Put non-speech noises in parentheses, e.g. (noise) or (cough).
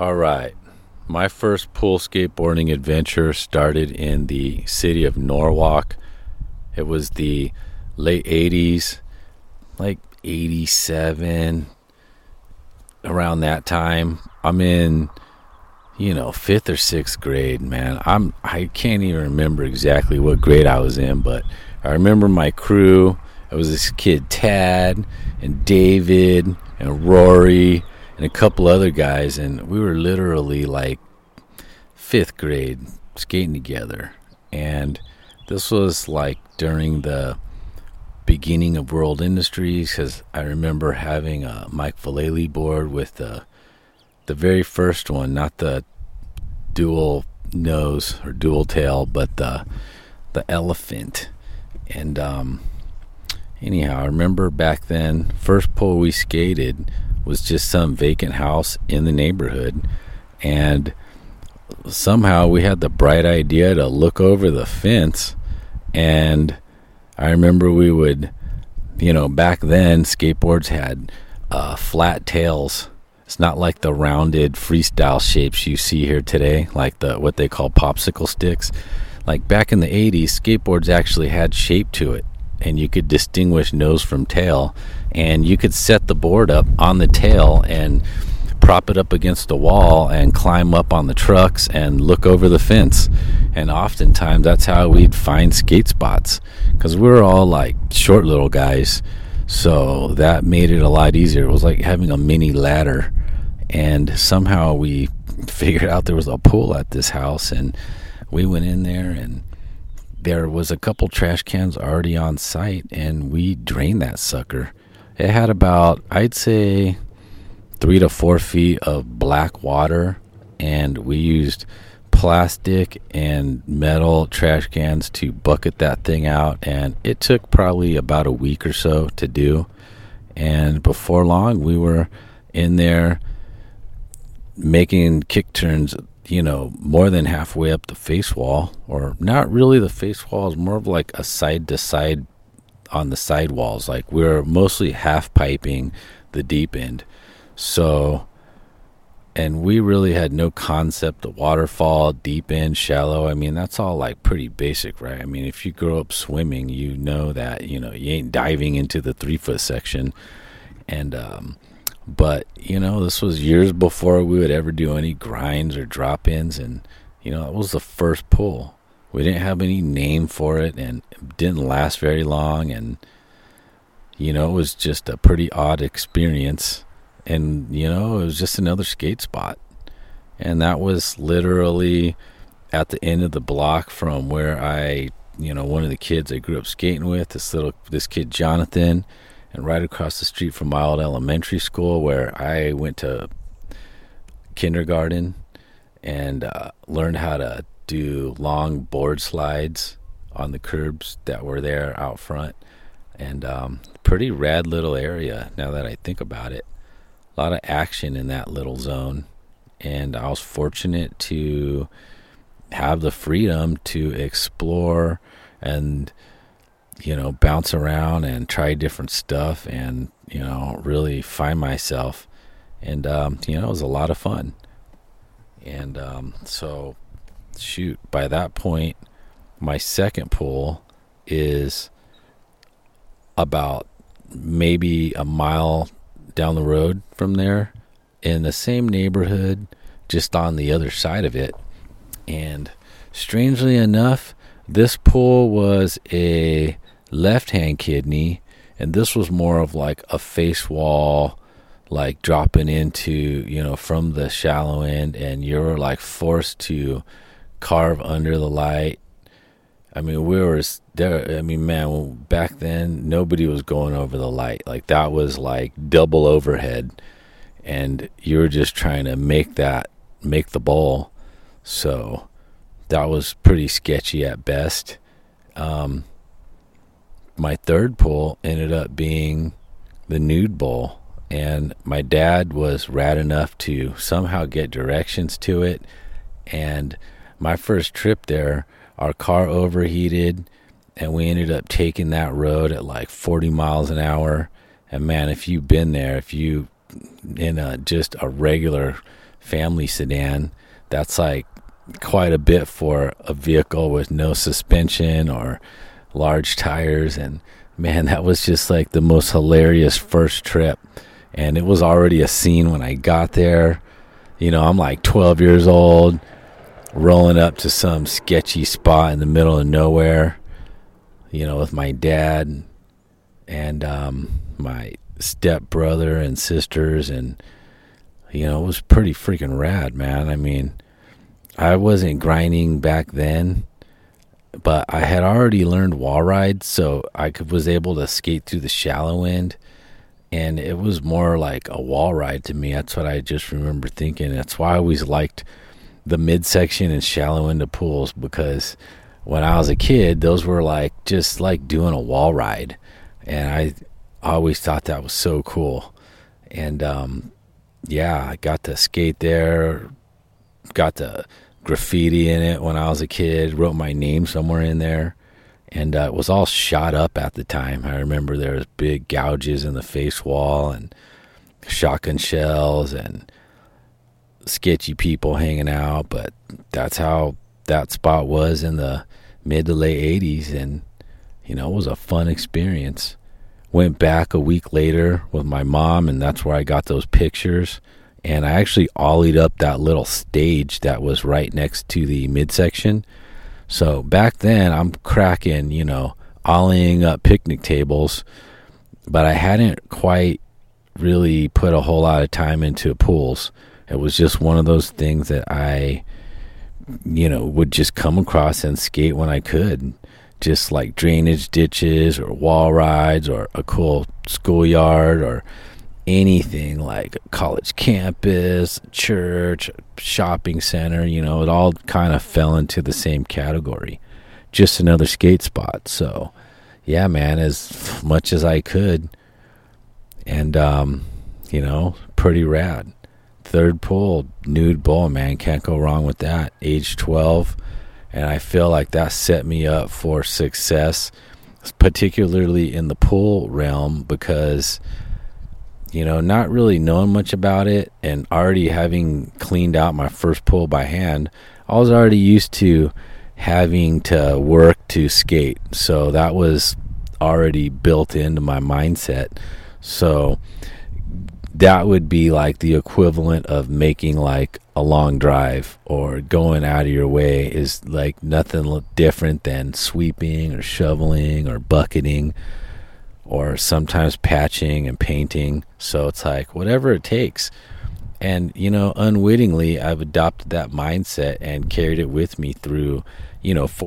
All right. My first pool skateboarding adventure started in the city of Norwalk. It was the late 80s, like 87, around that time. I'm in, you know, fifth or sixth grade, man. I'm I can't even remember exactly what grade I was in, but I remember my crew. It was this kid Tad and David and Rory and a couple other guys, and we were literally like fifth grade skating together. And this was like during the beginning of World Industries, because I remember having a Mike Vallely board with the the very first one, not the dual nose or dual tail, but the the elephant. And um, anyhow, I remember back then, first pole we skated was just some vacant house in the neighborhood. And somehow we had the bright idea to look over the fence. And I remember we would, you know, back then skateboards had uh, flat tails. It's not like the rounded freestyle shapes you see here today, like the what they call popsicle sticks. Like back in the 80s, skateboards actually had shape to it and you could distinguish nose from tail and you could set the board up on the tail and prop it up against the wall and climb up on the trucks and look over the fence and oftentimes that's how we'd find skate spots because we were all like short little guys so that made it a lot easier it was like having a mini ladder and somehow we (laughs) figured out there was a pool at this house and we went in there and there was a couple trash cans already on site and we drained that sucker. It had about, I'd say, three to four feet of black water, and we used plastic and metal trash cans to bucket that thing out. And it took probably about a week or so to do. And before long, we were in there making kick turns you know, more than halfway up the face wall, or not really the face wall, is more of like a side to side on the sidewalls. Like we're mostly half piping the deep end. So, and we really had no concept of waterfall, deep end, shallow. I mean, that's all like pretty basic, right? I mean, if you grow up swimming, you know that, you know, you ain't diving into the three foot section. And, um, but, you know, this was years before we would ever do any grinds or drop ins. And, you know, it was the first pull. We didn't have any name for it and it didn't last very long. And, you know, it was just a pretty odd experience. And, you know, it was just another skate spot. And that was literally at the end of the block from where I, you know, one of the kids I grew up skating with, this little, this kid, Jonathan and right across the street from my old elementary school where I went to kindergarten and uh, learned how to do long board slides on the curbs that were there out front. And um, pretty rad little area now that I think about it. A lot of action in that little zone. And I was fortunate to have the freedom to explore and you know, bounce around and try different stuff and, you know, really find myself. And, um, you know, it was a lot of fun. And um, so, shoot, by that point, my second pool is about maybe a mile down the road from there in the same neighborhood, just on the other side of it. And strangely enough, this pool was a left hand kidney, and this was more of like a face wall, like dropping into, you know, from the shallow end, and you're like forced to carve under the light. I mean, we were there. I mean, man, back then nobody was going over the light. Like that was like double overhead, and you were just trying to make that make the bowl. So that was pretty sketchy at best. Um, my third pull ended up being the nude bowl and my dad was rad enough to somehow get directions to it and my first trip there our car overheated and we ended up taking that road at like 40 miles an hour and man if you've been there if you in a just a regular family sedan. That's like quite a bit for a vehicle with no suspension or large tires. And man, that was just like the most hilarious first trip. And it was already a scene when I got there. You know, I'm like 12 years old, rolling up to some sketchy spot in the middle of nowhere, you know, with my dad and um, my stepbrother and sisters. And, you know, it was pretty freaking rad, man. I mean, I wasn't grinding back then, but I had already learned wall ride, so I could, was able to skate through the shallow end, and it was more like a wall ride to me. That's what I just remember thinking. That's why I always liked the midsection and shallow of pools because when I was a kid, those were like just like doing a wall ride, and I always thought that was so cool. And um, yeah, I got to skate there, got to graffiti in it when I was a kid, wrote my name somewhere in there. And uh, it was all shot up at the time. I remember there was big gouges in the face wall and shotgun shells and sketchy people hanging out. But that's how that spot was in the mid to late 80s. And, you know, it was a fun experience. Went back a week later with my mom, and that's where I got those pictures and I actually ollied up that little stage that was right next to the midsection. So back then, I'm cracking, you know, ollieing up picnic tables, but I hadn't quite really put a whole lot of time into pools. It was just one of those things that I, you know, would just come across and skate when I could. Just like drainage ditches or wall rides or a cool schoolyard or anything like college campus, church, shopping center, you know, it all kind of fell into the same category. Just another skate spot. So, yeah, man, as much as I could. And, um, you know, pretty rad. Third pool, nude bowl, man. Can't go wrong with that. Age 12. And I feel like that set me up for success, particularly in the pool realm, because you know, not really knowing much about it and already having cleaned out my first pool by hand, I was already used to having to work to skate. So that was already built into my mindset. So that would be like the equivalent of making like a long drive or going out of your way is like nothing different than sweeping or shoveling or bucketing or sometimes patching and painting. So it's like whatever it takes. And, you know, unwittingly, I've adopted that mindset and carried it with me through, you know,